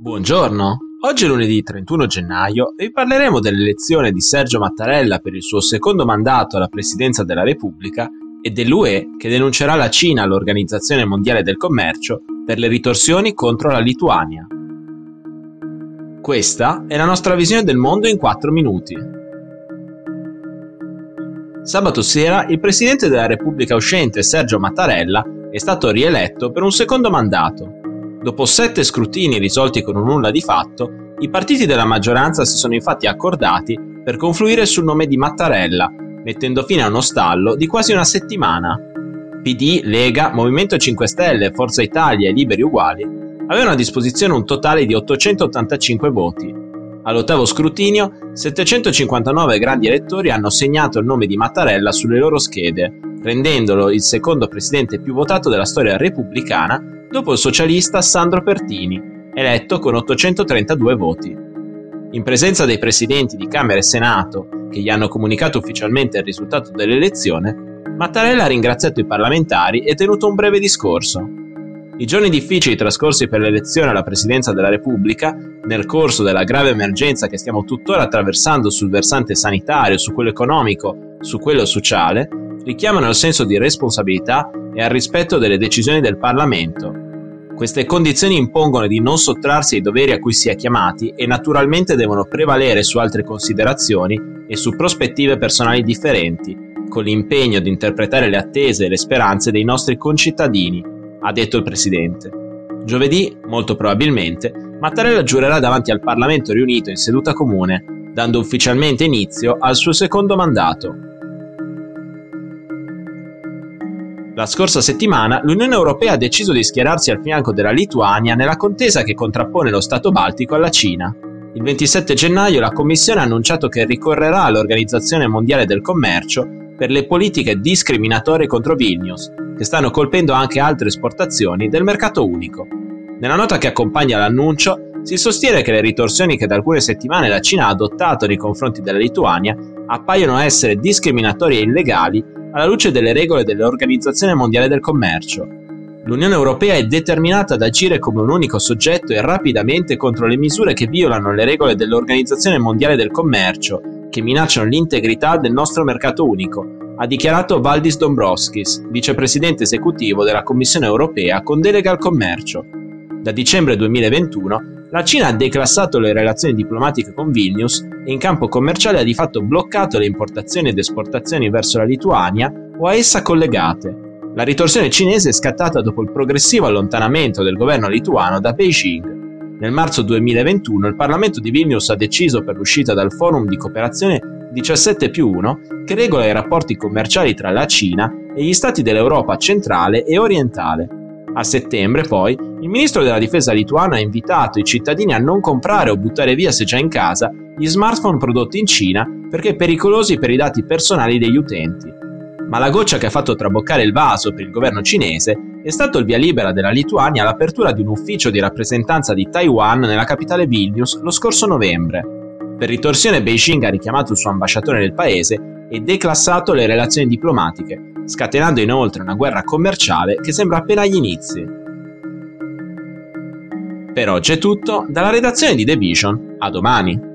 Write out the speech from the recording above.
Buongiorno, oggi è lunedì 31 gennaio e vi parleremo dell'elezione di Sergio Mattarella per il suo secondo mandato alla presidenza della Repubblica e dell'UE che denuncerà la Cina all'Organizzazione Mondiale del Commercio per le ritorsioni contro la Lituania. Questa è la nostra visione del mondo in 4 minuti. Sabato sera il presidente della Repubblica uscente Sergio Mattarella è stato rieletto per un secondo mandato Dopo sette scrutini risolti con un nulla di fatto, i partiti della maggioranza si sono infatti accordati per confluire sul nome di Mattarella, mettendo fine a uno stallo di quasi una settimana. PD, Lega, Movimento 5 Stelle, Forza Italia e Liberi Uguali avevano a disposizione un totale di 885 voti. All'ottavo scrutinio, 759 grandi elettori hanno segnato il nome di Mattarella sulle loro schede, rendendolo il secondo presidente più votato della storia repubblicana dopo il socialista Sandro Pertini, eletto con 832 voti. In presenza dei presidenti di Camera e Senato, che gli hanno comunicato ufficialmente il risultato dell'elezione, Mattarella ha ringraziato i parlamentari e tenuto un breve discorso. I giorni difficili trascorsi per l'elezione alla presidenza della Repubblica, nel corso della grave emergenza che stiamo tuttora attraversando sul versante sanitario, su quello economico, su quello sociale, richiamano al senso di responsabilità e al rispetto delle decisioni del Parlamento. Queste condizioni impongono di non sottrarsi ai doveri a cui si è chiamati e naturalmente devono prevalere su altre considerazioni e su prospettive personali differenti, con l'impegno di interpretare le attese e le speranze dei nostri concittadini, ha detto il Presidente. Giovedì, molto probabilmente, Mattarella giurerà davanti al Parlamento riunito in seduta comune, dando ufficialmente inizio al suo secondo mandato. La scorsa settimana l'Unione Europea ha deciso di schierarsi al fianco della Lituania nella contesa che contrappone lo Stato Baltico alla Cina. Il 27 gennaio la Commissione ha annunciato che ricorrerà all'Organizzazione Mondiale del Commercio per le politiche discriminatorie contro Vilnius, che stanno colpendo anche altre esportazioni del mercato unico. Nella nota che accompagna l'annuncio si sostiene che le ritorsioni che da alcune settimane la Cina ha adottato nei confronti della Lituania appaiono essere discriminatorie e illegali alla luce delle regole dell'Organizzazione Mondiale del Commercio. L'Unione Europea è determinata ad agire come un unico soggetto e rapidamente contro le misure che violano le regole dell'Organizzazione Mondiale del Commercio, che minacciano l'integrità del nostro mercato unico, ha dichiarato Valdis Dombrovskis, vicepresidente esecutivo della Commissione Europea con delega al commercio. Da dicembre 2021 la Cina ha declassato le relazioni diplomatiche con Vilnius e in campo commerciale ha di fatto bloccato le importazioni ed esportazioni verso la Lituania o a essa collegate. La ritorsione cinese è scattata dopo il progressivo allontanamento del governo lituano da Beijing. Nel marzo 2021 il Parlamento di Vilnius ha deciso per l'uscita dal forum di cooperazione 17 più 1 che regola i rapporti commerciali tra la Cina e gli stati dell'Europa centrale e orientale. A settembre, poi, il ministro della difesa lituano ha invitato i cittadini a non comprare o buttare via se già in casa gli smartphone prodotti in Cina perché pericolosi per i dati personali degli utenti. Ma la goccia che ha fatto traboccare il vaso per il governo cinese è stato il via libera della Lituania all'apertura di un ufficio di rappresentanza di Taiwan nella capitale Vilnius lo scorso novembre. Per ritorsione Beijing ha richiamato il suo ambasciatore nel paese e declassato le relazioni diplomatiche, scatenando inoltre una guerra commerciale che sembra appena agli inizi. Per oggi è tutto, dalla redazione di The Vision, a domani!